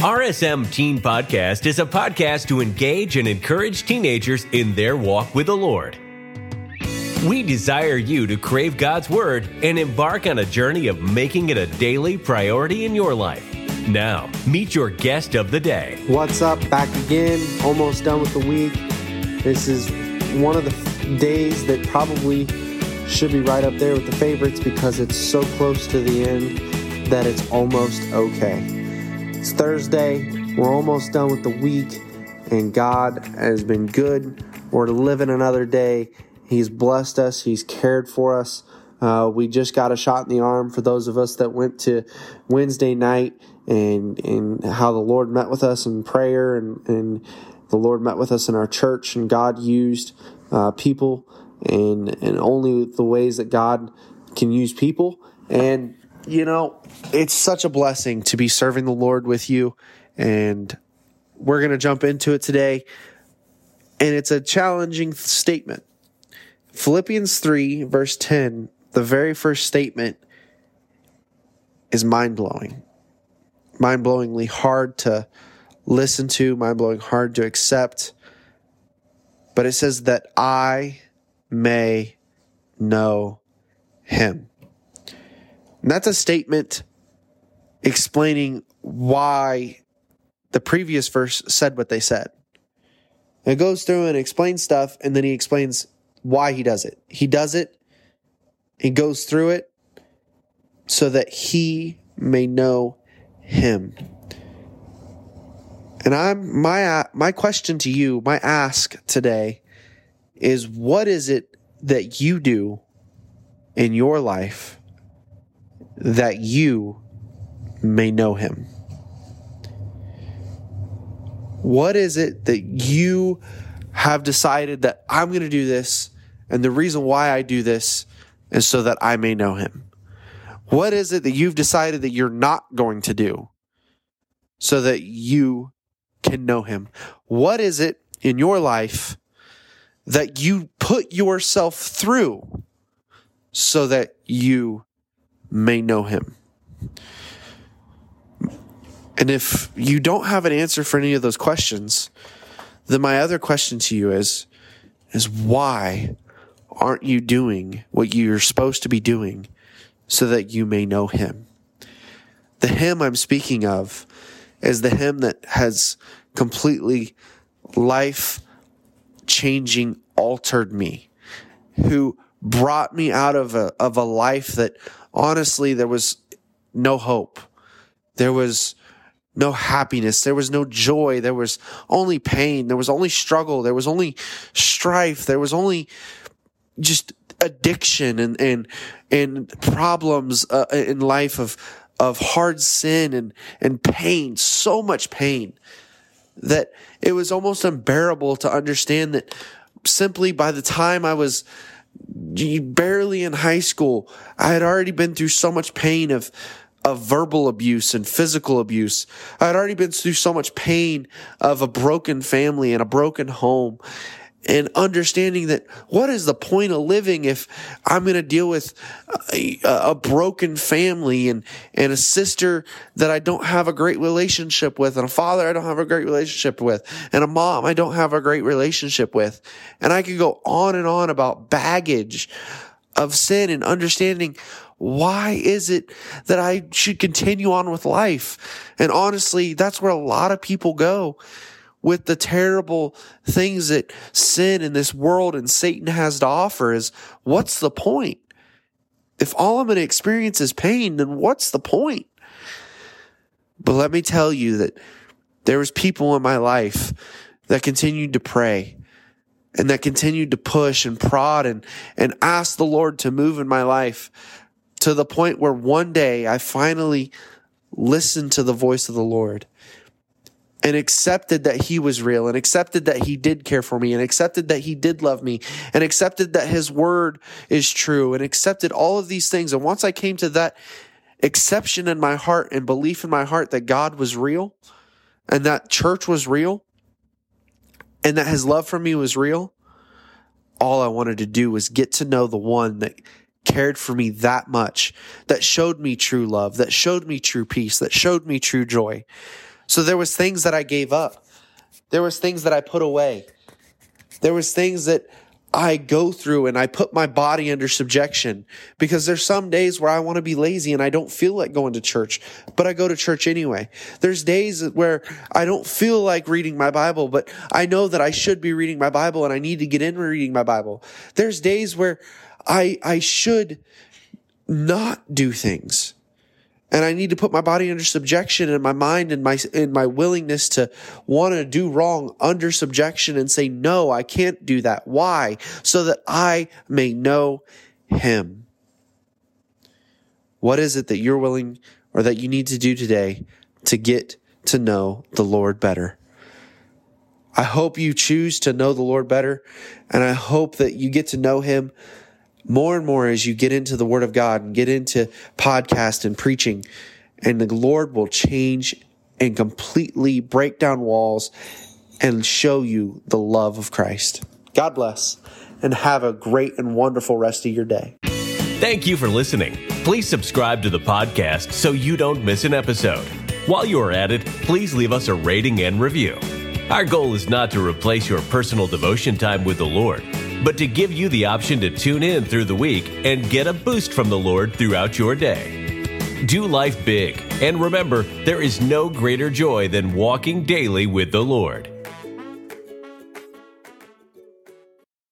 RSM Teen Podcast is a podcast to engage and encourage teenagers in their walk with the Lord. We desire you to crave God's Word and embark on a journey of making it a daily priority in your life. Now, meet your guest of the day. What's up? Back again. Almost done with the week. This is one of the days that probably should be right up there with the favorites because it's so close to the end that it's almost okay. It's Thursday. We're almost done with the week, and God has been good. We're living another day. He's blessed us, He's cared for us. Uh, we just got a shot in the arm for those of us that went to Wednesday night and and how the Lord met with us in prayer and, and the Lord met with us in our church and God used uh, people and and only the ways that God can use people and you know, it's such a blessing to be serving the Lord with you. And we're going to jump into it today. And it's a challenging statement. Philippians 3, verse 10, the very first statement is mind blowing. Mind blowingly hard to listen to, mind blowing hard to accept. But it says that I may know him. And that's a statement explaining why the previous verse said what they said. It goes through and explains stuff, and then he explains why he does it. He does it, he goes through it so that he may know him. And I'm my uh, my question to you, my ask today is what is it that you do in your life that you may know him. What is it that you have decided that I'm going to do this, and the reason why I do this is so that I may know him? What is it that you've decided that you're not going to do so that you can know him? What is it in your life that you put yourself through so that you may know him. And if you don't have an answer for any of those questions, then my other question to you is is why aren't you doing what you're supposed to be doing so that you may know him? The him I'm speaking of is the him that has completely life changing altered me, who brought me out of a, of a life that honestly, there was no hope. There was no happiness. There was no joy. There was only pain. There was only struggle. There was only strife. There was only just addiction and, and, and problems uh, in life of, of hard sin and, and pain, so much pain that it was almost unbearable to understand that simply by the time I was barely in high school, I had already been through so much pain of of verbal abuse and physical abuse. I had already been through so much pain of a broken family and a broken home and understanding that what is the point of living if I'm going to deal with a, a, broken family and, and a sister that I don't have a great relationship with and a father I don't have a great relationship with and a mom I don't have a great relationship with. And I could go on and on about baggage of sin and understanding why is it that I should continue on with life? And honestly, that's where a lot of people go with the terrible things that sin in this world and Satan has to offer is what's the point? If all I'm going to experience is pain, then what's the point? But let me tell you that there was people in my life that continued to pray and that continued to push and prod and, and ask the Lord to move in my life to the point where one day I finally listened to the voice of the Lord and accepted that he was real and accepted that he did care for me and accepted that he did love me and accepted that his word is true and accepted all of these things. And once I came to that exception in my heart and belief in my heart that God was real and that church was real and that his love for me was real, all I wanted to do was get to know the one that cared for me that much, that showed me true love, that showed me true peace, that showed me true joy So there was things that I gave up. There was things that I put away. There was things that I go through and I put my body under subjection because there's some days where I want to be lazy and I don't feel like going to church, but I go to church anyway. There's days where I don't feel like reading my Bible, but I know that I should be reading my Bible and I need to get in reading my Bible. There's days where I, I should not do things and I need to put my body under subjection and my mind and my and my willingness to want to do wrong under subjection and say no, I can't do that. Why? So that I may know him. What is it that you're willing or that you need to do today to get to know the Lord better? I hope you choose to know the Lord better and I hope that you get to know him more and more as you get into the Word of God and get into podcast and preaching, and the Lord will change and completely break down walls and show you the love of Christ. God bless and have a great and wonderful rest of your day. Thank you for listening. Please subscribe to the podcast so you don't miss an episode. While you are at it, please leave us a rating and review. Our goal is not to replace your personal devotion time with the Lord but to give you the option to tune in through the week and get a boost from the Lord throughout your day. Do life big, and remember, there is no greater joy than walking daily with the Lord.